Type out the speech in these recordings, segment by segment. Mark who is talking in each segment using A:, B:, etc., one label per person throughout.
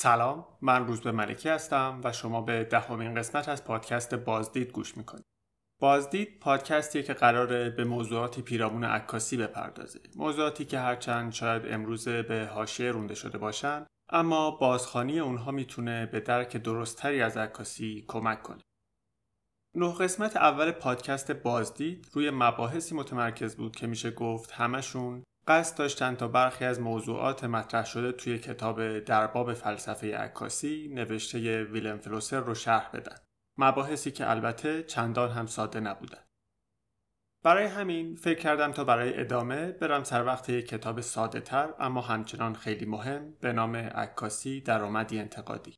A: سلام من روز به ملکی هستم و شما به دهمین قسمت از پادکست بازدید گوش می‌کنید. بازدید پادکستیه که قراره به موضوعات پیرامون عکاسی بپردازه. موضوعاتی که هرچند شاید امروزه به حاشیه رونده شده باشن اما بازخانی اونها می‌تونه به درک درستتری از عکاسی کمک کنه. نه قسمت اول پادکست بازدید روی مباحثی متمرکز بود که میشه گفت همشون قصد داشتن تا برخی از موضوعات مطرح شده توی کتاب درباب فلسفه عکاسی نوشته ویلم فلوسر رو شرح بدن. مباحثی که البته چندان هم ساده نبودن. برای همین فکر کردم تا برای ادامه برم سر وقت یک کتاب ساده تر اما همچنان خیلی مهم به نام عکاسی درآمدی انتقادی.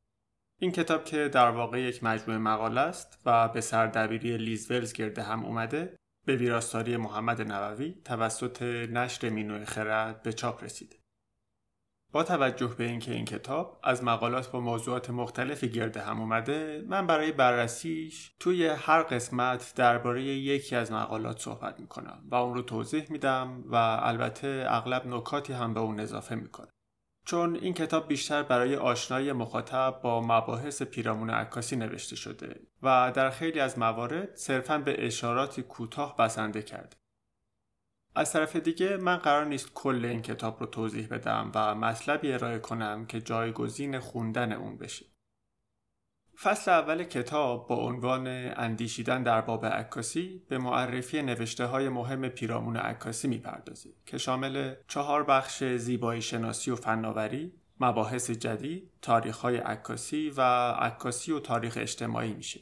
A: این کتاب که در واقع یک مجموعه مقاله است و به سردبیری لیز ولز گرده هم اومده به ویراستاری محمد نووی توسط نشر مینو خرد به چاپ رسیده. با توجه به اینکه این کتاب از مقالات با موضوعات مختلفی گرده هم اومده من برای بررسیش توی هر قسمت درباره یکی از مقالات صحبت می‌کنم و اون رو توضیح میدم و البته اغلب نکاتی هم به اون اضافه می‌کنم چون این کتاب بیشتر برای آشنایی مخاطب با مباحث پیرامون عکاسی نوشته شده و در خیلی از موارد صرفا به اشاراتی کوتاه بسنده کرده. از طرف دیگه من قرار نیست کل این کتاب رو توضیح بدم و مطلبی ارائه کنم که جایگزین خوندن اون بشه. فصل اول کتاب با عنوان اندیشیدن در باب عکاسی به معرفی نوشته های مهم پیرامون عکاسی می‌پردازه که شامل چهار بخش زیبایی شناسی و فناوری، مباحث جدید، تاریخ های عکاسی و عکاسی و تاریخ اجتماعی میشه.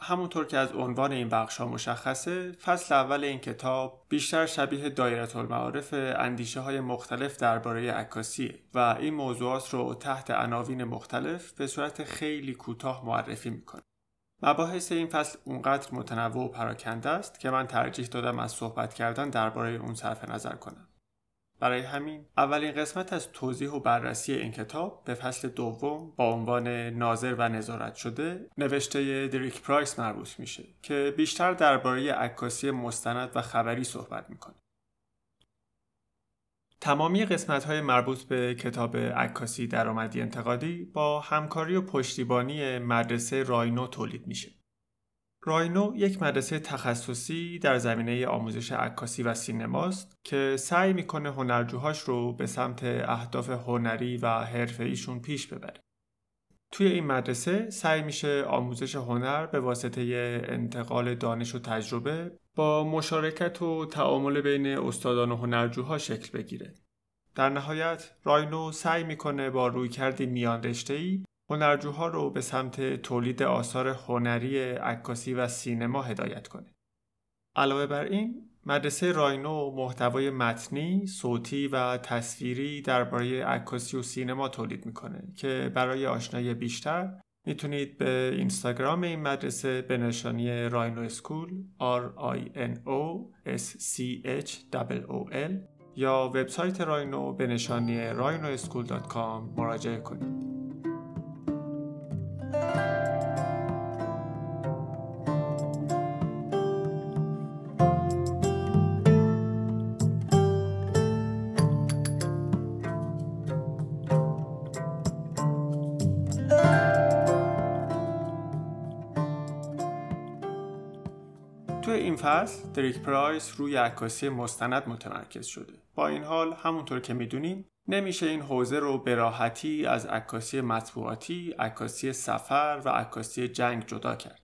A: همونطور که از عنوان این بخش ها مشخصه فصل اول این کتاب بیشتر شبیه دایره المعارف اندیشه های مختلف درباره عکاسیه و این موضوعات رو تحت عناوین مختلف به صورت خیلی کوتاه معرفی می‌کنه. مباحث این فصل اونقدر متنوع و پراکنده است که من ترجیح دادم از صحبت کردن درباره اون صرف نظر کنم. برای همین اولین قسمت از توضیح و بررسی این کتاب به فصل دوم با عنوان ناظر و نظارت شده نوشته دریک پرایس مربوط میشه که بیشتر درباره عکاسی مستند و خبری صحبت می‌کنه. تمامی قسمت های مربوط به کتاب عکاسی درآمدی انتقادی با همکاری و پشتیبانی مدرسه راینو تولید میشه. راینو یک مدرسه تخصصی در زمینه آموزش عکاسی و سینماست که سعی می‌کنه هنرجوهاش رو به سمت اهداف هنری و حرفه‌ایشون پیش ببره. توی این مدرسه سعی میشه آموزش هنر به واسطه انتقال دانش و تجربه با مشارکت و تعامل بین استادان و هنرجوها شکل بگیره. در نهایت راینو سعی می‌کنه با رویکردی میان رشته‌ای هنرجوها رو به سمت تولید آثار هنری عکاسی و سینما هدایت کنه. علاوه بر این مدرسه راینو محتوای متنی، صوتی و تصویری درباره عکاسی و سینما تولید می‌کنه که برای آشنایی بیشتر می‌تونید به اینستاگرام این مدرسه به نشانی راینو اسکول R I N O S C H O L یا وبسایت راینو به نشانی rhinoeschool.com مراجعه کنید. فصل دریک پرایس روی عکاسی مستند متمرکز شده با این حال همونطور که می‌دونیم نمیشه این حوزه رو به راحتی از عکاسی مطبوعاتی، عکاسی سفر و عکاسی جنگ جدا کرد.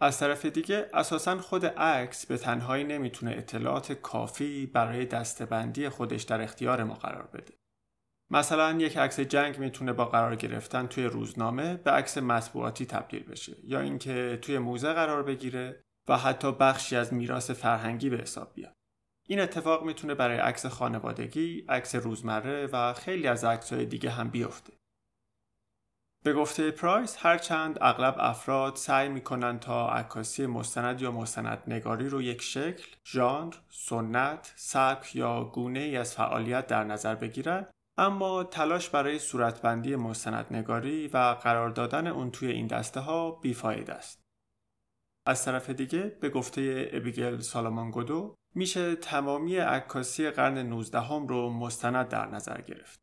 A: از طرف دیگه اساسا خود عکس به تنهایی نمی‌تونه اطلاعات کافی برای دستبندی خودش در اختیار ما قرار بده. مثلا یک عکس جنگ می‌تونه با قرار گرفتن توی روزنامه به عکس مطبوعاتی تبدیل بشه یا اینکه توی موزه قرار بگیره و حتی بخشی از میراث فرهنگی به حساب بیاد. این اتفاق می‌تونه برای عکس خانوادگی، عکس روزمره و خیلی از عکسهای دیگه هم بیفته. به گفته پرایس هرچند اغلب افراد سعی می‌کنن تا عکاسی مستند یا مستند نگاری رو یک شکل، ژانر، سنت، سبک یا گونه ای از فعالیت در نظر بگیرن اما تلاش برای صورتبندی نگاری و قرار دادن اون توی این دسته ها بیفاید است. از طرف دیگه به گفته ابیگل سالامان میشه تمامی عکاسی قرن 19 هم رو مستند در نظر گرفت.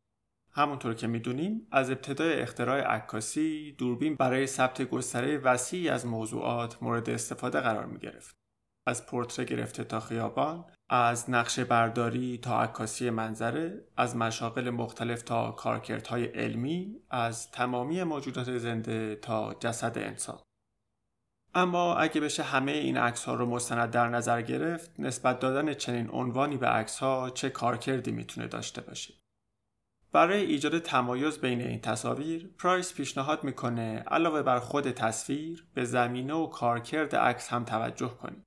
A: همونطور که می‌دونیم از ابتدای اختراع عکاسی دوربین برای ثبت گستره وسیعی از موضوعات مورد استفاده قرار می گرفت. از پورتره گرفته تا خیابان، از نقشه برداری تا عکاسی منظره، از مشاغل مختلف تا کارکردهای علمی، از تمامی موجودات زنده تا جسد انسان. اما اگه بشه همه این عکس ها رو مستند در نظر گرفت نسبت دادن چنین عنوانی به عکس ها چه کارکردی می‌تونه داشته باشه؟ برای ایجاد تمایز بین این تصاویر پرایس پیشنهاد می‌کنه علاوه بر خود تصویر به زمینه و کارکرد عکس هم توجه کنیم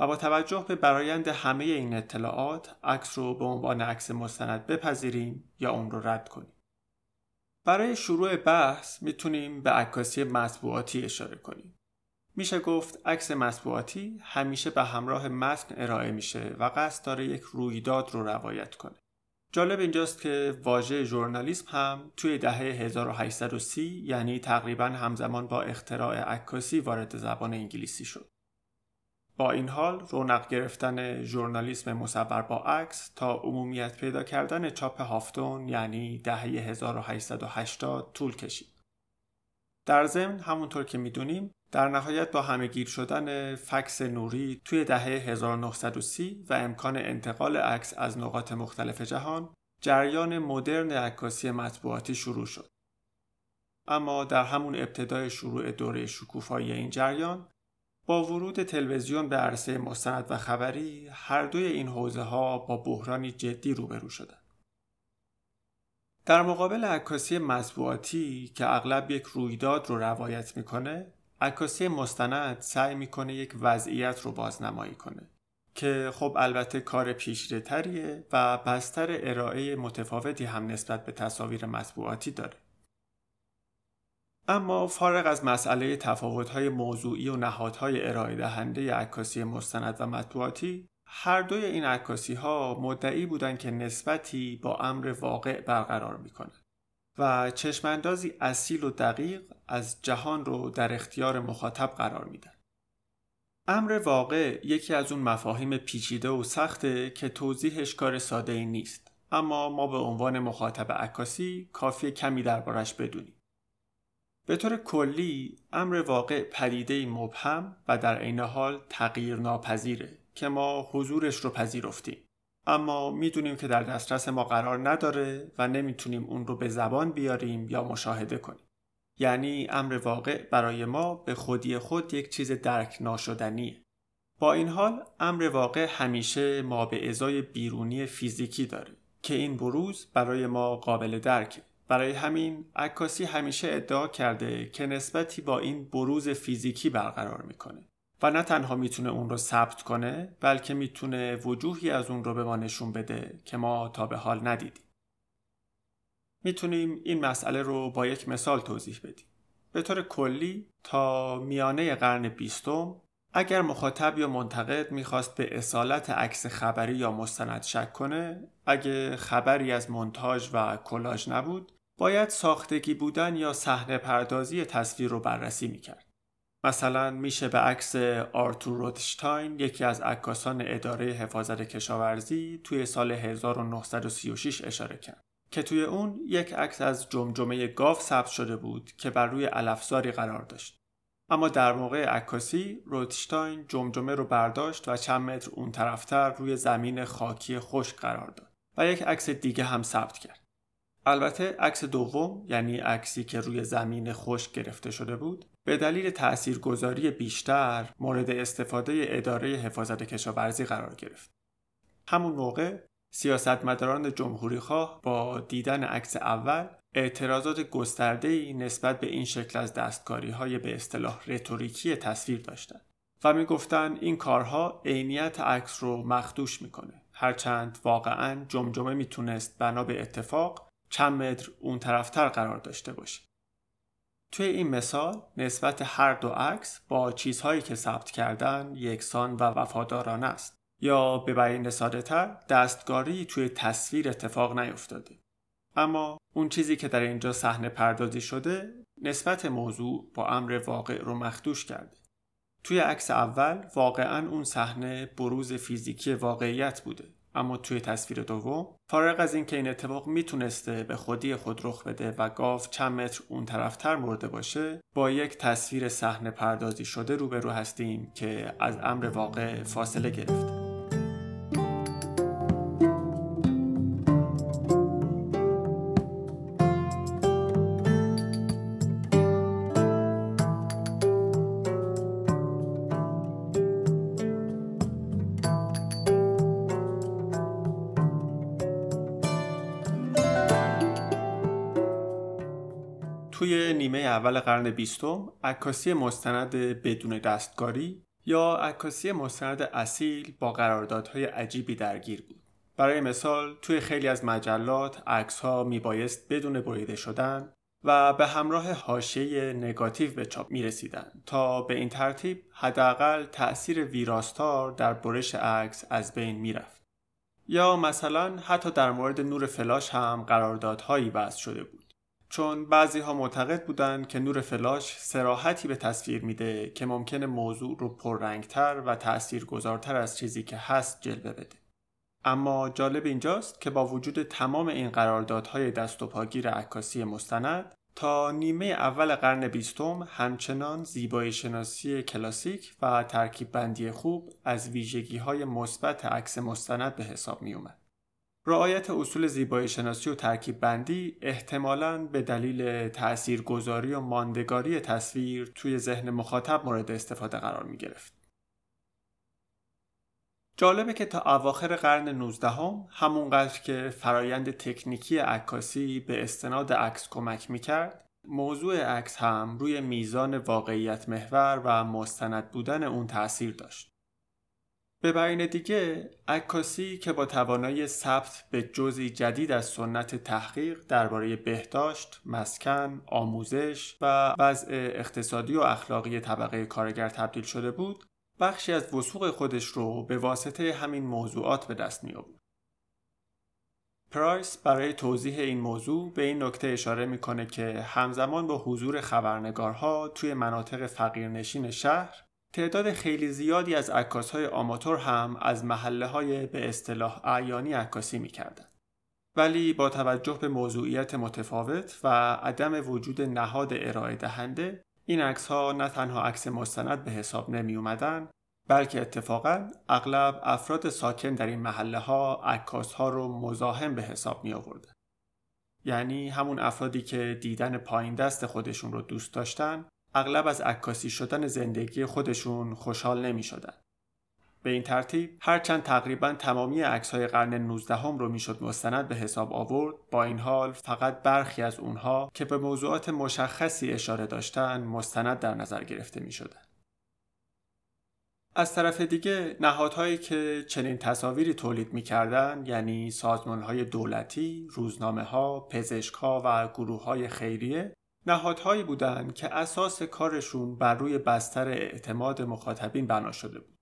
A: و با توجه به برایند همه این اطلاعات عکس رو به عنوان عکس مستند بپذیریم یا اون رو رد کنیم. برای شروع بحث می‌تونیم به عکاسی مطبوعاتی اشاره کنیم. میشه گفت عکس مطبوعاتی همیشه به همراه متن ارائه میشه و قصد داره یک رویداد رو روایت کنه. جالب اینجاست که واژه ژورنالیسم هم توی دهه 1830 یعنی تقریبا همزمان با اختراع عکاسی وارد زبان انگلیسی شد. با این حال رونق گرفتن ژورنالیسم مصور با عکس تا عمومیت پیدا کردن چاپ هافتون یعنی دهه 1880 طول کشید. در ضمن همونطور که می‌دونیم در نهایت با همهگیر شدن فکس نوری توی دهه 1930 و امکان انتقال عکس از نقاط مختلف جهان جریان مدرن عکاسی مطبوعاتی شروع شد. اما در همون ابتدای شروع دوره شکوفایی این جریان با ورود تلویزیون به عرصه مستند و خبری هر دوی این حوزه ها با بحرانی جدی روبرو شدند. در مقابل عکاسی مطبوعاتی که اغلب یک رویداد رو روایت می‌کنه عکاسی مستند سعی می‌کنه یک وضعیت رو بازنمایی کنه که خب البته کار پیشرهتریه و بستر ارائه متفاوتی هم نسبت به تصاویر مطبوعاتی داره. اما فارغ از مسئله تفاوت‌های موضوعی و نهادهای ارائه دهنده عکاسی مستند و مطبوعاتی هر دوی این عکاسی ها مدعی بودند که نسبتی با امر واقع برقرار می‌کنه و چشماندازی اصیل و دقیق از جهان رو در اختیار مخاطب قرار میدن. امر واقع یکی از اون مفاهیم پیچیده و سخته که توضیحش کار ساده نیست اما ما به عنوان مخاطب عکاسی کافی کمی دربارش بدونیم. به طور کلی امر واقع پدیده مبهم و در عین حال تغییر ناپذیره که ما حضورش رو پذیرفتیم. اما می‌دونیم که در دسترس ما قرار نداره و نمی‌تونیم اون رو به زبان بیاریم یا مشاهده کنیم. یعنی امر واقع برای ما به خودی خود یک چیز درک ناشدنیه. با این حال امر واقع همیشه ما به ازای بیرونی فیزیکی داره که این بروز برای ما قابل درکه. برای همین عکاسی همیشه ادعا کرده که نسبتی با این بروز فیزیکی برقرار می‌کنه. و نه تنها می‌تونه اون رو ثبت کنه بلکه می‌تونه وجوهی از اون رو به ما نشون بده که ما تا به حال ندیدیم. می‌تونیم این مسئله رو با یک مثال توضیح بدیم. به طور کلی تا میانه قرن بیستم اگر مخاطب یا منتقد می‌خواست به اصالت عکس خبری یا مستند شک کنه اگه خبری از منتاج و کلاژ نبود باید ساختگی بودن یا صحنه پردازی تصویر رو بررسی می‌کرد. مثلا میشه به عکس آرتور روتشتاین یکی از عکاسان اداره حفاظت کشاورزی توی سال 1936 اشاره کرد. که توی اون یک عکس از جمجمه گاو ثبت شده بود که بر روی علفزاری قرار داشت. اما در موقع عکاسی روتشتاین جمجمه رو برداشت و چند متر اون طرفتر روی زمین خاکی خشک قرار داد و یک عکس دیگه هم ثبت کرد. البته عکس دوم یعنی عکسی که روی زمین خشک گرفته شده بود به دلیل تاثیرگذاری بیشتر مورد استفاده اداره حفاظت کشاورزی قرار گرفت. همون موقع سیاستمداران جمهوری خواه با دیدن عکس اول اعتراضات گسترده نسبت به این شکل از دستکاری های به اصطلاح رتوریکی تصویر داشتند و می‌گفتند این کارها عینیت عکس رو مخدوش می‌کنه هرچند واقعا جمجمه می‌تونست بنا به اتفاق چند متر اون طرفتر قرار داشته باشه توی این مثال نسبت هر دو عکس با چیزهایی که ثبت کردن یکسان و وفادارانه است. یا به بیان ساده تر دستگاری توی تصویر اتفاق نیفتاده. اما اون چیزی که در اینجا صحنه پردازی شده نسبت موضوع با امر واقع رو مخدوش کرده. توی عکس اول واقعا اون صحنه بروز فیزیکی واقعیت بوده. اما توی تصویر دوم فارغ از اینکه این اتفاق می‌تونسته به خودی خود رخ بده و گاو چند متر اون طرفتر مرده باشه با یک تصویر صحنه پردازی شده روبرو هستیم که از امر واقع فاصله گرفته اول قرن بیستم عکاسی مستند بدون دستکاری یا عکاسی مستند اصیل با قراردادهای عجیبی درگیر بود. برای مثال توی خیلی از مجلات عکس ها میبایست بدون بریده شدن و به همراه حاشیه نگاتیو به چاپ می رسیدن تا به این ترتیب حداقل تأثیر ویراستار در برش عکس از بین می رفت. یا مثلا حتی در مورد نور فلاش هم قراردادهایی بحث شده بود. چون بعضی ها معتقد بودند که نور فلاش سراحتی به تصویر میده که ممکنه موضوع رو پررنگتر و تاثیرگذارتر از چیزی که هست جلوه بده. اما جالب اینجاست که با وجود تمام این قراردادهای دست و پاگیر عکاسی مستند تا نیمه اول قرن بیستم همچنان زیبایی شناسی کلاسیک و ترکیب بندی خوب از ویژگی های مثبت عکس مستند به حساب می اومد. رعایت اصول زیبایی شناسی و ترکیب بندی احتمالاً به دلیل تاثیرگذاری و ماندگاری تصویر توی ذهن مخاطب مورد استفاده قرار می گرفت. جالبه که تا اواخر قرن 19 هم همونقدر که فرایند تکنیکی عکاسی به استناد عکس کمک می‌کرد موضوع عکس هم روی میزان واقعیت محور و مستند بودن اون تاثیر داشت. به بیان دیگه عکاسی که با توانایی ثبت به جزی جدید از سنت تحقیق درباره بهداشت، مسکن، آموزش و وضع اقتصادی و اخلاقی طبقه کارگر تبدیل شده بود، بخشی از وسوق خودش رو به واسطه همین موضوعات به دست می آورد. پرایس برای توضیح این موضوع به این نکته اشاره می‌کنه که همزمان با حضور خبرنگارها توی مناطق فقیرنشین شهر تعداد خیلی زیادی از عکاس های آماتور هم از محله های به اصطلاح اعیانی عکاسی می‌کردند. ولی با توجه به موضوعیت متفاوت و عدم وجود نهاد ارائه دهنده این عکس ها نه تنها عکس مستند به حساب نمی اومدن بلکه اتفاقا اغلب افراد ساکن در این محله ها عکاس ها رو مزاحم به حساب می آورده. یعنی همون افرادی که دیدن پایین دست خودشون رو دوست داشتن اغلب از عکاسی شدن زندگی خودشون خوشحال نمی شدن. به این ترتیب هرچند تقریبا تمامی عکس های قرن 19 هم رو می‌شد مستند به حساب آورد با این حال فقط برخی از اونها که به موضوعات مشخصی اشاره داشتن مستند در نظر گرفته می شدن. از طرف دیگه نهادهایی که چنین تصاویری تولید می‌کردند یعنی سازمان های دولتی، روزنامه ها، و گروه های خیریه نهادهایی بودند که اساس کارشون بر روی بستر اعتماد مخاطبین بنا شده بود.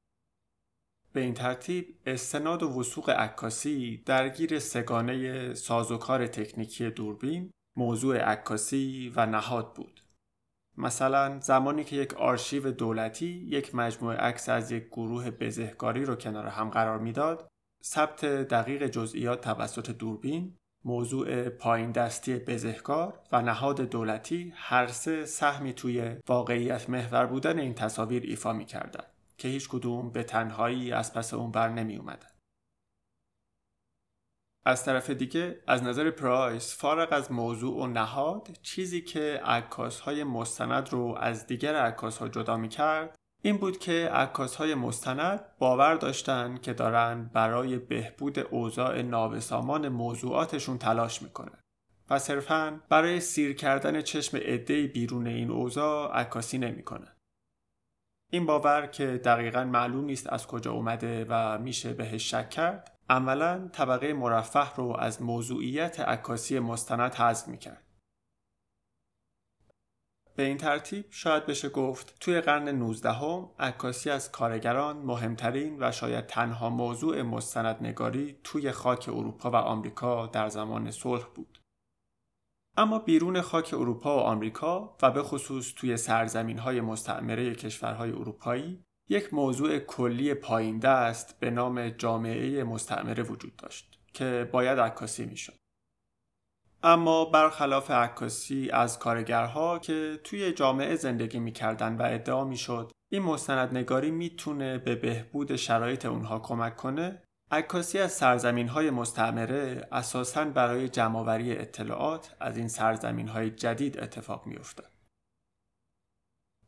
A: به این ترتیب استناد و وسوق عکاسی درگیر سگانه سازوکار تکنیکی دوربین، موضوع عکاسی و نهاد بود. مثلا زمانی که یک آرشیو دولتی یک مجموعه عکس از یک گروه بزهکاری رو کنار هم قرار می‌داد، ثبت دقیق جزئیات توسط دوربین موضوع پایین دستی بزهکار و نهاد دولتی هر سه سهمی توی واقعیت محور بودن این تصاویر ایفا می کردن که هیچ کدوم به تنهایی از پس اون بر نمی اومدن. از طرف دیگه از نظر پرایس فارغ از موضوع و نهاد چیزی که عکاس های مستند رو از دیگر عکاس ها جدا می کرد این بود که عکاس های مستند باور داشتند که دارن برای بهبود اوضاع نابسامان موضوعاتشون تلاش می‌کنن و صرفا برای سیر کردن چشم عده بیرون این اوضاع عکاسی نمی‌کنن. این باور که دقیقا معلوم نیست از کجا اومده و میشه بهش شک کرد عملا طبقه مرفه رو از موضوعیت عکاسی مستند حذف می‌کرد به این ترتیب شاید بشه گفت توی قرن 19 هم عکاسی از کارگران مهمترین و شاید تنها موضوع مستندنگاری توی خاک اروپا و آمریکا در زمان صلح بود. اما بیرون خاک اروپا و آمریکا و به خصوص توی سرزمین های مستعمره کشورهای اروپایی یک موضوع کلی پایین دست به نام جامعه مستعمره وجود داشت که باید عکاسی می‌شد. اما برخلاف عکاسی از کارگرها که توی جامعه زندگی می‌کردن و ادعا می‌شد این مستندنگاری می‌تونه به بهبود شرایط اونها کمک کنه عکاسی از سرزمین های مستعمره اساساً برای جمعآوری اطلاعات از این سرزمین های جدید اتفاق میافتد.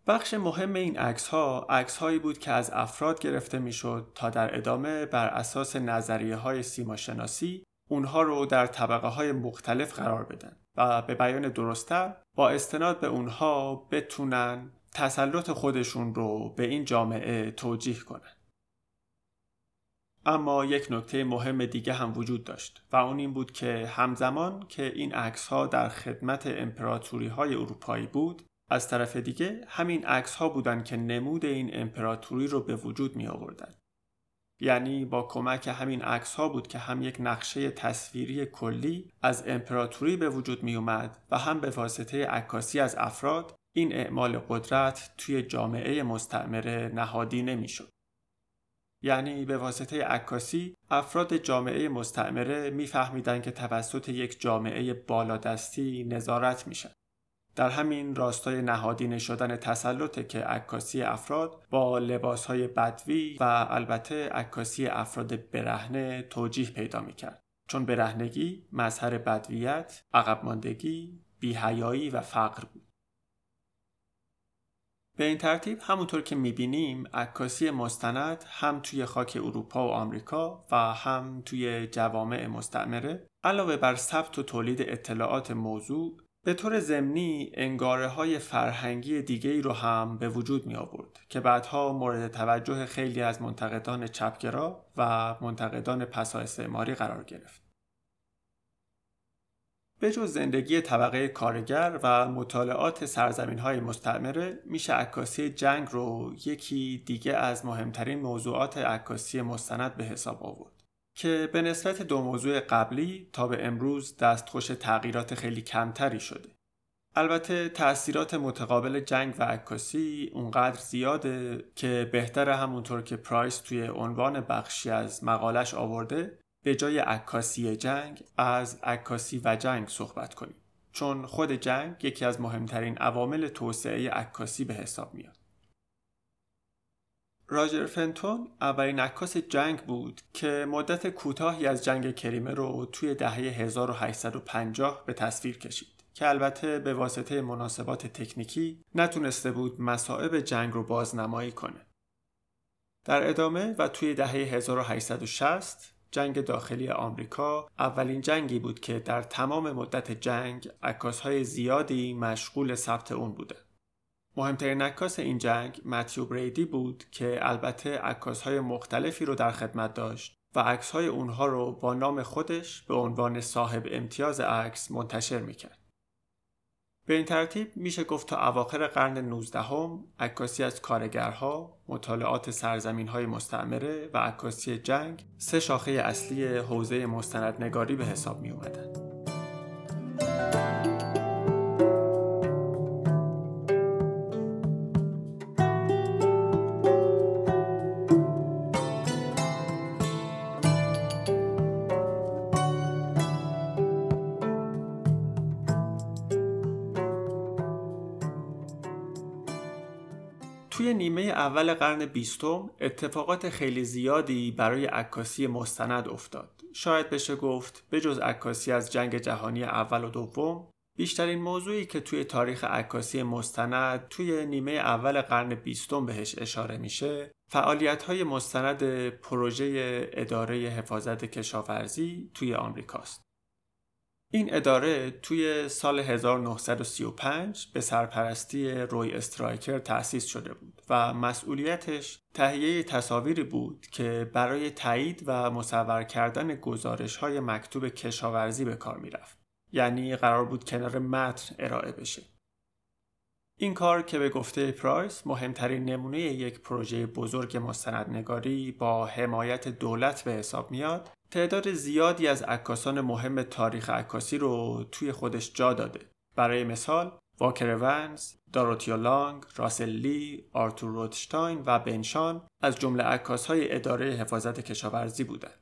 A: بخش مهم این عکس ها عکس هایی بود که از افراد گرفته می‌شد تا در ادامه بر اساس نظریه های سیما شناسی اونها رو در طبقه های مختلف قرار بدن و به بیان درستتر با استناد به اونها بتونن تسلط خودشون رو به این جامعه توجیه کنن. اما یک نکته مهم دیگه هم وجود داشت و اون این بود که همزمان که این عکس ها در خدمت امپراتوری های اروپایی بود از طرف دیگه همین عکس ها بودن که نمود این امپراتوری رو به وجود می آوردن. یعنی با کمک همین عکس ها بود که هم یک نقشه تصویری کلی از امپراتوری به وجود می اومد و هم به واسطه عکاسی از افراد این اعمال قدرت توی جامعه مستعمره نهادی نمی شد. یعنی به واسطه عکاسی افراد جامعه مستعمره میفهمیدند که توسط یک جامعه بالادستی نظارت میشن. در همین راستای نهادینه شدن تسلط که عکاسی افراد با لباسهای بدوی و البته عکاسی افراد برهنه توجیه پیدا می‌کرد. چون برهنگی مظهر بدویت، عقب ماندگی، بیهیایی و فقر بود. به این ترتیب همونطور که می‌بینیم عکاسی مستند هم توی خاک اروپا و آمریکا و هم توی جوامع مستعمره علاوه بر ثبت و تولید اطلاعات موضوع به طور ضمنی انگاره های فرهنگی دیگه ای رو هم به وجود می آورد که بعدها مورد توجه خیلی از منتقدان چپگرا و منتقدان پسا استعماری قرار گرفت. به جز زندگی طبقه کارگر و مطالعات سرزمین های مستعمره میشه عکاسی جنگ رو یکی دیگه از مهمترین موضوعات عکاسی مستند به حساب آورد که به نسبت دو موضوع قبلی تا به امروز دستخوش تغییرات خیلی کمتری شده. البته تأثیرات متقابل جنگ و عکاسی اونقدر زیاده که بهتر همونطور که پرایس توی عنوان بخشی از مقالش آورده به جای عکاسی جنگ از عکاسی و جنگ صحبت کنیم. چون خود جنگ یکی از مهمترین عوامل توسعه عکاسی به حساب میاد. راجر فنتون اولین عکاس جنگ بود که مدت کوتاهی از جنگ کریمه رو توی دهه 1850 به تصویر کشید که البته به واسطه مناسبات تکنیکی نتونسته بود مصائب جنگ رو بازنمایی کنه. در ادامه و توی دهه 1860 جنگ داخلی آمریکا اولین جنگی بود که در تمام مدت جنگ عکاسهای زیادی مشغول ثبت اون بوده. مهمترین عکاس این جنگ متیو بریدی بود که البته عکاسهای مختلفی رو در خدمت داشت و عکسهای اونها رو با نام خودش به عنوان صاحب امتیاز عکس منتشر می‌کرد. به این ترتیب میشه گفت تا اواخر قرن 19 هم عکاسی از کارگرها، مطالعات سرزمین های مستعمره و عکاسی جنگ سه شاخه اصلی حوزه مستندنگاری به حساب می اومدن. اول قرن بیستم اتفاقات خیلی زیادی برای عکاسی مستند افتاد. شاید بشه گفت به جز عکاسی از جنگ جهانی اول و دوم بیشترین موضوعی که توی تاریخ عکاسی مستند توی نیمه اول قرن بیستم بهش اشاره میشه فعالیت های مستند پروژه اداره حفاظت کشاورزی توی آمریکاست. این اداره توی سال 1935 به سرپرستی روی استرایکر تأسیس شده بود و مسئولیتش تهیه تصاویری بود که برای تایید و مصور کردن گزارش های مکتوب کشاورزی به کار می‌رفت. یعنی قرار بود کنار متن ارائه بشه. این کار که به گفته پرایس مهمترین نمونه یک پروژه بزرگ مستندنگاری با حمایت دولت به حساب میاد تعداد زیادی از عکاسان مهم تاریخ عکاسی رو توی خودش جا داده. برای مثال واکر ونز، داروتیا لانگ، راسل لی، آرتور روتشتاین و بنشان از جمله عکاسهای اداره حفاظت کشاورزی بودند.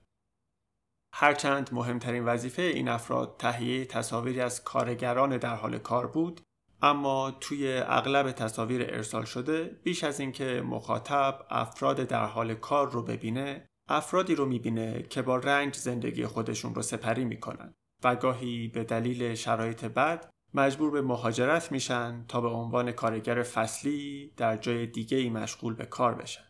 A: هرچند مهمترین وظیفه این افراد تهیه تصاویری از کارگران در حال کار بود اما توی اغلب تصاویر ارسال شده بیش از اینکه مخاطب افراد در حال کار رو ببینه افرادی رو می‌بینه که با رنج زندگی خودشون رو سپری می‌کنن و گاهی به دلیل شرایط بد مجبور به مهاجرت میشن تا به عنوان کارگر فصلی در جای دیگه ای مشغول به کار بشن.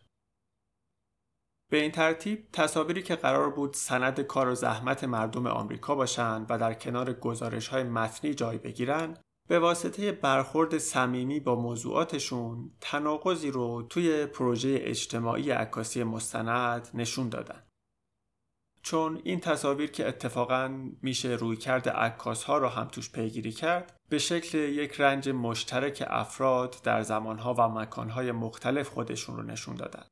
A: به این ترتیب تصاویری که قرار بود سند کار و زحمت مردم آمریکا باشند و در کنار گزارش های متنی جای بگیرن به واسطه برخورد صمیمی با موضوعاتشون تناقضی رو توی پروژه اجتماعی عکاسی مستند نشون دادن. چون این تصاویر که اتفاقا میشه روی کرد عکاس ها رو هم توش پیگیری کرد به شکل یک رنج مشترک افراد در زمانها و مکانهای مختلف خودشون رو نشون دادن.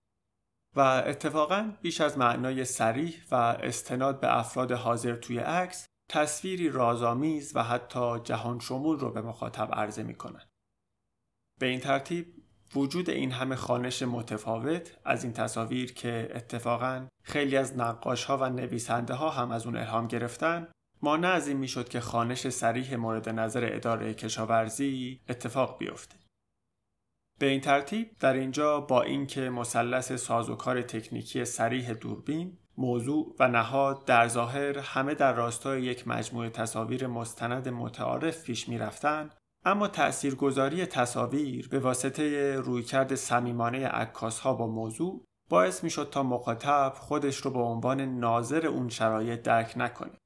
A: و اتفاقا بیش از معنای سریح و استناد به افراد حاضر توی عکس تصویری رازآمیز و حتی جهان شمول رو به مخاطب عرضه می کنن. به این ترتیب وجود این همه خانش متفاوت از این تصاویر که اتفاقا خیلی از نقاش ها و نویسنده ها هم از اون الهام گرفتن مانع از این می‌شد که خانش سریح مورد نظر اداره کشاورزی اتفاق بیفته. به این ترتیب در اینجا با اینکه مثلث سازوکار تکنیکی سریح دوربین موضوع و نهاد در ظاهر همه در راستای یک مجموعه تصاویر مستند متعارف پیش می رفتن، اما تأثیرگذاری تصاویر به واسطه رویکرد صمیمانه عکاس ها با موضوع باعث می شد تا مخاطب خودش رو به عنوان ناظر اون شرایط درک نکنه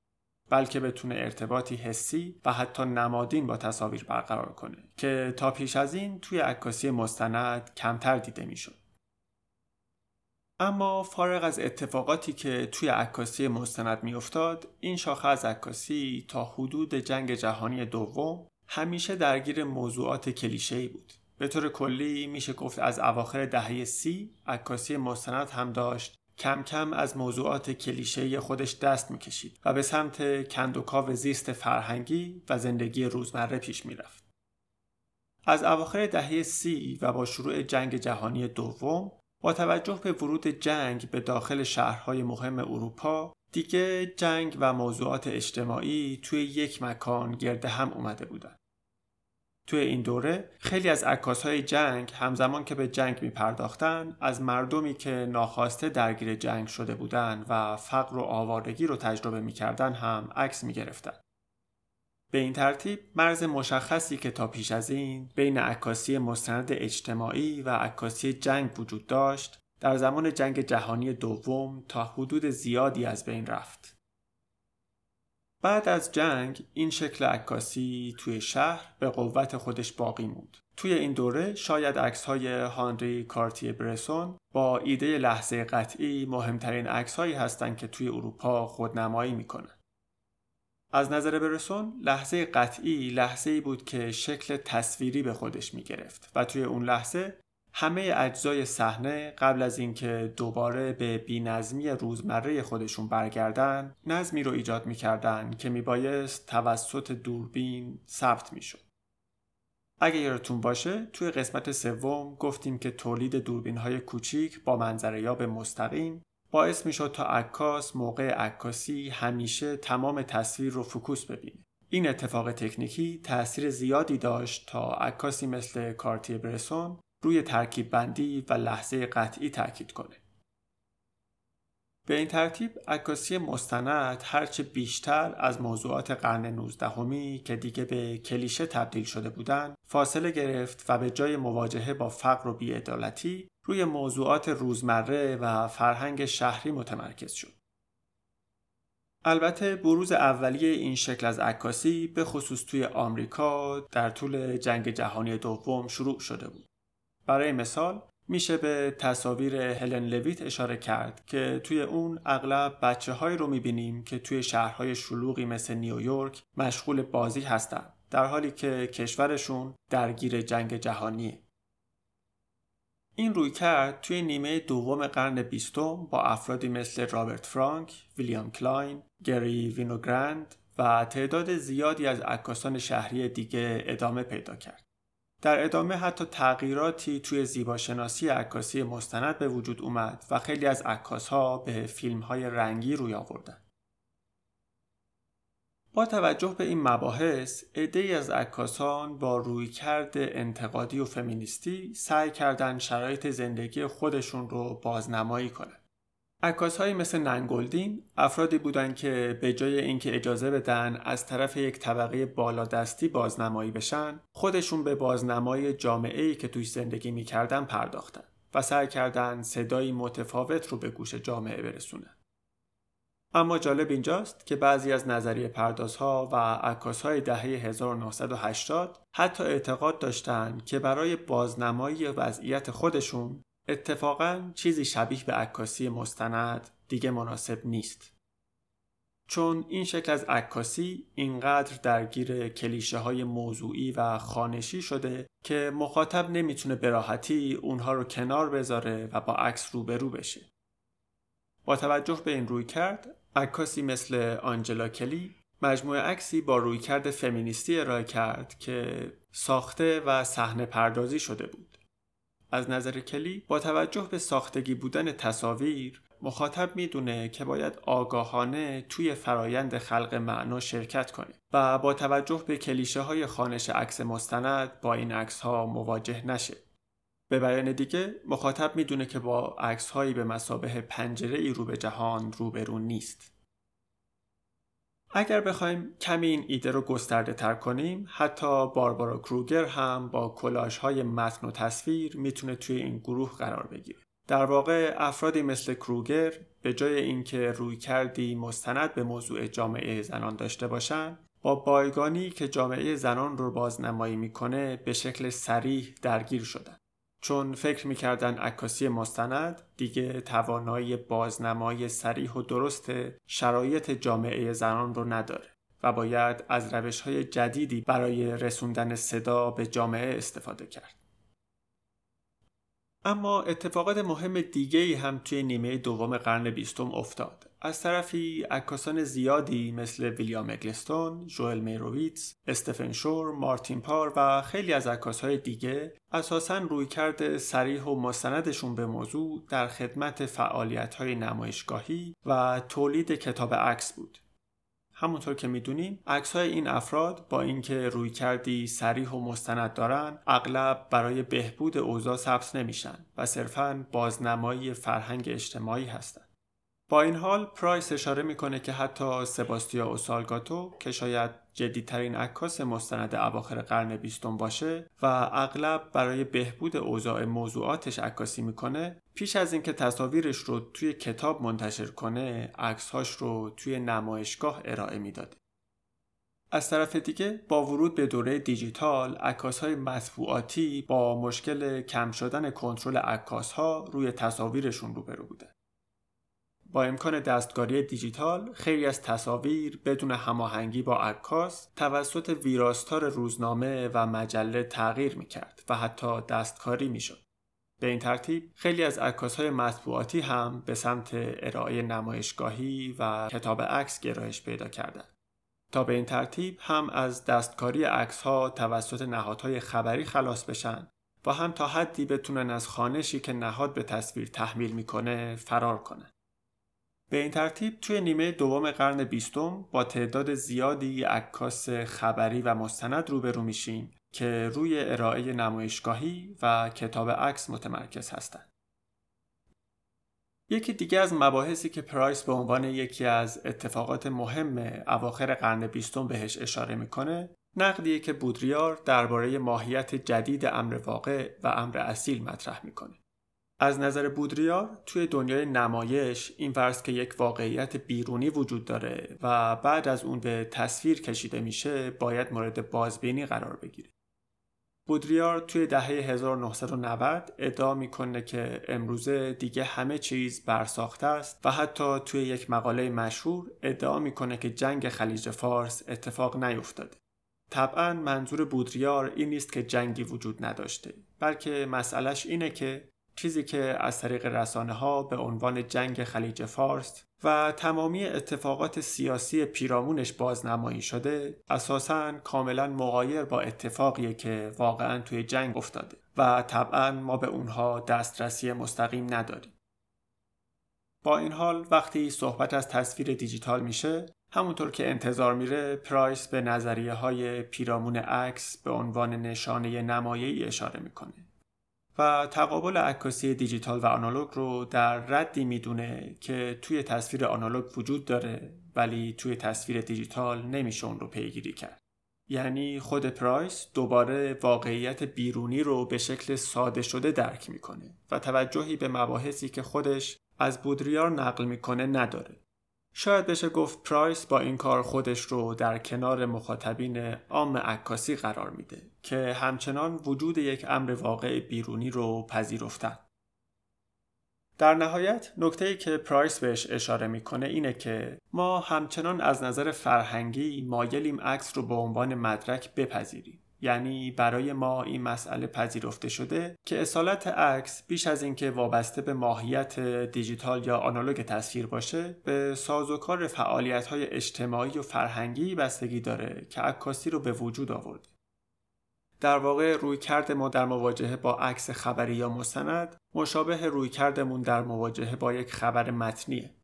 A: بلکه بتونه ارتباطی حسی و حتی نمادین با تصاویر برقرار کنه که تا پیش از این توی عکاسی مستند کمتر دیده می‌شد. اما فارغ از اتفاقاتی که توی عکاسی مستند میافتاد این شاخه از عکاسی تا حدود جنگ جهانی دوم همیشه درگیر موضوعات کلیشه‌ای بود به طور کلی میشه گفت از اواخر دهه سی عکاسی مستند هم داشت کم کم از موضوعات کلیشه‌ای خودش دست می‌کشید و به سمت کندوکاو زیست فرهنگی و زندگی روزمره پیش می‌رفت. از اواخر دهه سی و با شروع جنگ جهانی دوم با توجه به ورود جنگ به داخل شهرهای مهم اروپا دیگه جنگ و موضوعات اجتماعی توی یک مکان گرده هم اومده بودن. توی این دوره خیلی از های جنگ همزمان که به جنگ می پرداختن از مردمی که ناخواسته درگیر جنگ شده بودند و فقر و آوارگی رو تجربه می هم عکس می گرفتن. به این ترتیب مرز مشخصی که تا پیش از این بین عکاسی مستند اجتماعی و عکاسی جنگ وجود داشت در زمان جنگ جهانی دوم تا حدود زیادی از بین رفت. بعد از جنگ این شکل عکاسی توی شهر به قوت خودش باقی موند. توی این دوره شاید عکس های هانری کارتی برسون با ایده لحظه قطعی مهمترین عکس هایی هستند که توی اروپا خودنمایی می‌کنن. از نظر برسون لحظه قطعی لحظه ای بود که شکل تصویری به خودش می گرفت و توی اون لحظه همه اجزای صحنه قبل از اینکه دوباره به بینظمی روزمره خودشون برگردن نظمی رو ایجاد می‌کردن که میبایست توسط دوربین ثبت می‌شد. اگه یادتون باشه توی قسمت سوم گفتیم که تولید دوربین های کوچیک با منظره یاب مستقیم باعث می‌شد تا عکاس موقع عکاسی همیشه تمام تصویر رو فکوس ببینه. این اتفاق تکنیکی تاثیر زیادی داشت تا عکاسی مثل کارتی برسون روی ترکیب بندی و لحظه قطعی تاکید کنه. به این ترتیب عکاسی مستند هرچه بیشتر از موضوعات قرن 19 که دیگه به کلیشه تبدیل شده بودند فاصله گرفت و به جای مواجهه با فقر و بیعدالتی روی موضوعات روزمره و فرهنگ شهری متمرکز شد. البته بروز اولیه این شکل از عکاسی به خصوص توی آمریکا در طول جنگ جهانی دوم شروع شده بود. برای مثال میشه به تصاویر هلن لویت اشاره کرد که توی اون اغلب بچه هایی رو می‌بینیم که توی شهرهای شلوغی مثل نیویورک مشغول بازی هستند در حالی که کشورشون درگیر جنگ جهانیه. این رویکرد توی نیمه دوم قرن بیستم با افرادی مثل رابرت فرانک، ویلیام کلاین، گری وینوگرند و تعداد زیادی از عکاسان شهری دیگه ادامه پیدا کرد. در ادامه حتی تغییراتی توی زیباشناسی عکاسی مستند به وجود اومد و خیلی از عکاسها به فیلمهای رنگی روی آوردن. با توجه به این مباحث ای از عکاسان با رویکرد انتقادی و فمینیستی سعی کردند شرایط زندگی خودشون رو بازنمایی کنند. های مثل ننگلدین افرادی بودند که به جای اینکه اجازه بدن از طرف یک طبقه بالادستی بازنمایی بشن خودشون به بازنمای جامعه ای که توی زندگی می‌کردن پرداختن و سعی کردن صدایی متفاوت رو به گوش جامعه برسونن. اما جالب اینجاست که بعضی از نظریه پردازها و عکاسهای دهه 1980 حتی اعتقاد داشتند که برای بازنمایی وضعیت خودشون اتفاقا چیزی شبیه به عکاسی مستند دیگه مناسب نیست. چون این شکل از عکاسی اینقدر درگیر کلیشه های موضوعی و خانشی شده که مخاطب نمی‌تونه به راحتی اونها رو کنار بذاره و با عکس روبرو بشه. با توجه به این روی کرد عکاسی مثل آنجلا کلی مجموعه عکسی با رویکرد فمینیستی ارائه کرد که ساخته و صحنه پردازی شده بود. از نظر کلی با توجه به ساختگی بودن تصاویر مخاطب می‌دونه که باید آگاهانه توی فرایند خلق معنا شرکت کنه و با توجه به کلیشه های خانش عکس مستند با این عکس ها مواجه نشه. به بیان دیگه مخاطب می‌دونه که با عکس هایی به مسابه پنجره ای رو به جهان روبرو نیست. اگر بخوایم کمی این ایده رو گسترده تر کنیم حتی باربارا کروگر هم با کلاش های متن و تصویر می‌تونه توی این گروه قرار بگیره. در واقع افرادی مثل کروگر به جای اینکه روی کردی مستند به موضوع جامعه زنان داشته باشن با بایگانی که جامعه زنان رو بازنمایی می‌کنه به شکل سریح درگیر شدن. چون فکر می‌کردن عکاسی مستند دیگه توانایی بازنمای سریح و درست شرایط جامعه زنان رو نداره و باید از روش های جدیدی برای رسوندن صدا به جامعه استفاده کرد. اما اتفاقات مهم دیگه هم توی نیمه دوم قرن بیستم افتاد. از طرفی عکاسان زیادی مثل ویلیام اگلستون، جوئل میروویتس، استفن شور، مارتین پار و خیلی از عکاسهای دیگه اساسا رویکرد سریح و مستندشون به موضوع در خدمت فعالیت‌های نمایشگاهی و تولید کتاب عکس بود. همونطور که می‌دونیم عکس های این افراد با اینکه روی کردی سریح و مستند دارن اغلب برای بهبود اوضاع ثبت نمیشن و صرفا بازنمایی فرهنگ اجتماعی هستند. با این حال پرایس اشاره می‌کنه که حتی سباستیا اوسالگاتو که شاید جدیترین عکاس مستند اواخر قرن بیستم باشه و اغلب برای بهبود اوضاع موضوعاتش عکاسی می‌کنه پیش از اینکه تصاویرش رو توی کتاب منتشر کنه عکسهاش رو توی نمایشگاه ارائه می‌داده از طرف دیگه با ورود به دوره دیجیتال عکاس های مطبوعاتی با مشکل کم شدن کنترل عکاس ها روی تصاویرشون روبرو بوده. با امکان دستکاری دیجیتال خیلی از تصاویر بدون هماهنگی با عکاس توسط ویراستار روزنامه و مجله تغییر می‌کرد و حتی دستکاری می‌شد. به این ترتیب خیلی از های مطبوعاتی هم به سمت ارائه نمایشگاهی و کتاب عکس گرایش پیدا کردند. تا به این ترتیب هم از دستکاری عکس ها توسط نهادهای خبری خلاص بشن و هم تا حدی بتونن از خانشی که نهاد به تصویر تحمیل می‌کنه فرار کنن. به این ترتیب توی نیمه دوم قرن بیستم با تعداد زیادی عکاس خبری و مستند روبرو میشیم که روی ارائه نمایشگاهی و کتاب عکس متمرکز هستند. یکی دیگه از مباحثی که پرایس به عنوان یکی از اتفاقات مهم اواخر قرن بیستم بهش اشاره می‌کنه نقدیه که بودریار درباره ماهیت جدید امر واقع و امر اصیل مطرح می‌کنه. از نظر بودریار توی دنیای نمایش این فرض که یک واقعیت بیرونی وجود داره و بعد از اون به تصویر کشیده میشه باید مورد بازبینی قرار بگیره. بودریار توی دهه 1990 ادعا می‌کنه که امروزه دیگه همه چیز برساخته است و حتی توی یک مقاله مشهور ادعا می‌کنه که جنگ خلیج فارس اتفاق نیفتاده. طبعا منظور بودریار این نیست که جنگی وجود نداشته بلکه مسئلهش اینه که چیزی که از طریق رسانه ها به عنوان جنگ خلیج فارس و تمامی اتفاقات سیاسی پیرامونش بازنمایی شده اساسا کاملا مغایر با اتفاقیه که واقعا توی جنگ افتاده و طبعا ما به اونها دسترسی مستقیم نداریم. با این حال وقتی صحبت از تصویر دیجیتال میشه همونطور که انتظار میره پرایس به نظریه های پیرامون عکس به عنوان نشانه نمایه‌ای اشاره می‌کنه. و تقابل عکاسی دیجیتال و آنالوگ رو در ردی می‌دونه که توی تصویر آنالوگ وجود داره ولی توی تصویر دیجیتال نمیشه اون رو پیگیری کرد. یعنی خود پرایس دوباره واقعیت بیرونی رو به شکل ساده شده درک می‌کنه و توجهی به مباحثی که خودش از بودریار نقل می‌کنه نداره. شاید بشه گفت پرایس با این کار خودش رو در کنار مخاطبین عام عکاسی قرار میده که همچنان وجود یک امر واقع بیرونی رو پذیرفتن. در نهایت نکته که پرایس بهش اشاره می‌کنه اینه که ما همچنان از نظر فرهنگی مایلیم عکس رو به عنوان مدرک بپذیریم. یعنی برای ما این مسئله پذیرفته شده که اصالت عکس بیش از اینکه وابسته به ماهیت دیجیتال یا آنالوگ تصویر باشه به سازوکار فعالیت های اجتماعی و فرهنگی بستگی داره که عکاسی رو به وجود آورده در واقع روی کرد ما در مواجهه با عکس خبری یا مستند مشابه روی کردمون در مواجهه با یک خبر متنیه.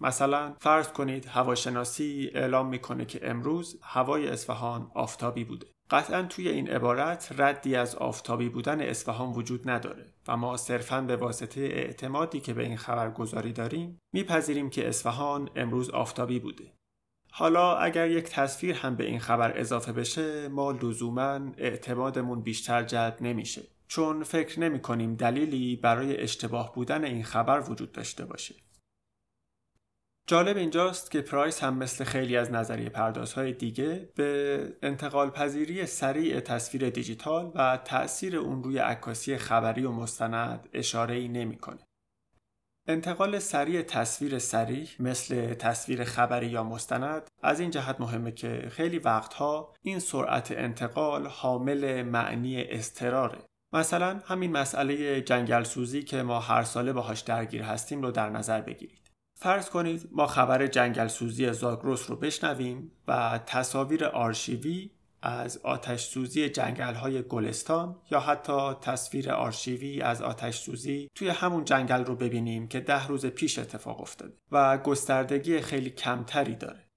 A: مثلا فرض کنید هواشناسی اعلام می‌کنه که امروز هوای اصفهان آفتابی بوده. قطعا توی این عبارت ردی از آفتابی بودن اصفهان وجود نداره و ما صرفا به واسطه اعتمادی که به این خبرگزاری داریم میپذیریم که اصفهان امروز آفتابی بوده. حالا اگر یک تصویر هم به این خبر اضافه بشه ما لزوما اعتمادمون بیشتر جلب نمیشه چون فکر نمی کنیم دلیلی برای اشتباه بودن این خبر وجود داشته باشه. جالب اینجاست که پرایس هم مثل خیلی از نظریه پردازهای دیگه به انتقال پذیری سریع تصویر دیجیتال و تأثیر اون روی عکاسی خبری و مستند اشاره ای نمی‌کنه. انتقال سریع تصویر سریع مثل تصویر خبری یا مستند از این جهت مهمه که خیلی وقتها این سرعت انتقال حامل معنی استراره مثلا همین مسئله جنگل سوزی که ما هر ساله باهاش درگیر هستیم رو در نظر بگیرید فرض کنید ما خبر جنگل سوزی زاگروس رو بشنویم و تصاویر آرشیوی از آتش سوزی جنگل های گلستان یا حتی تصویر آرشیوی از آتش سوزی توی همون جنگل رو ببینیم که ده روز پیش اتفاق افتاده و گستردگی خیلی کمتری داره.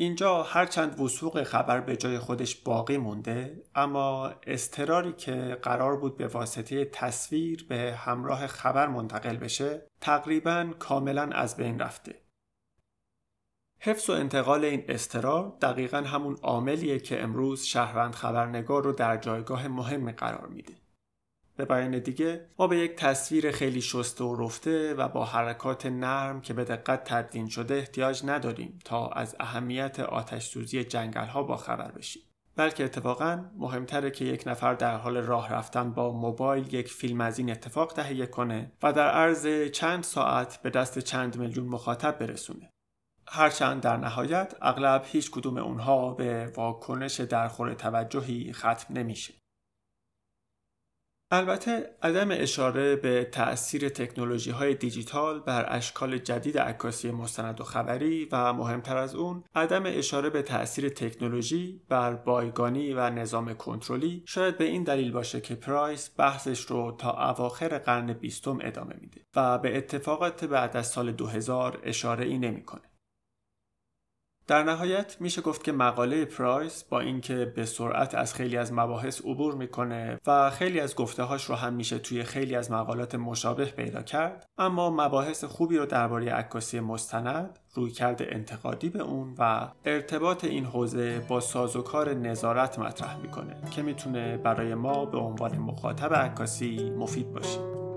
A: اینجا هرچند وسوق خبر به جای خودش باقی مونده اما استراری که قرار بود به واسطه تصویر به همراه خبر منتقل بشه تقریبا کاملا از بین رفته. حفظ و انتقال این استرار دقیقا همون عاملیه که امروز شهروند خبرنگار رو در جایگاه مهمی قرار میده. به بیان دیگه ما به یک تصویر خیلی شسته و رفته و با حرکات نرم که به دقت تدوین شده احتیاج نداریم تا از اهمیت آتش سوزی جنگل ها با خبر بشیم. بلکه اتفاقا مهمتره که یک نفر در حال راه رفتن با موبایل یک فیلم از این اتفاق تهیه کنه و در عرض چند ساعت به دست چند میلیون مخاطب برسونه. هرچند در نهایت اغلب هیچ کدوم اونها به واکنش درخور توجهی ختم نمیشه. البته عدم اشاره به تأثیر تکنولوژی های دیجیتال بر اشکال جدید عکاسی مستند و خبری و مهمتر از اون عدم اشاره به تأثیر تکنولوژی بر بایگانی و نظام کنترلی شاید به این دلیل باشه که پرایس بحثش رو تا اواخر قرن بیستم ادامه میده و به اتفاقات بعد از سال 2000 اشاره ای نمی‌کنه. در نهایت میشه گفت که مقاله پرایس با اینکه به سرعت از خیلی از مباحث عبور می‌کنه و خیلی از گفتههاش رو هم میشه توی خیلی از مقالات مشابه پیدا کرد اما مباحث خوبی رو درباره عکاسی مستند رویکرد انتقادی به اون و ارتباط این حوزه با سازوکار نظارت مطرح می‌کنه که می‌تونه برای ما به عنوان مخاطب عکاسی مفید باشه.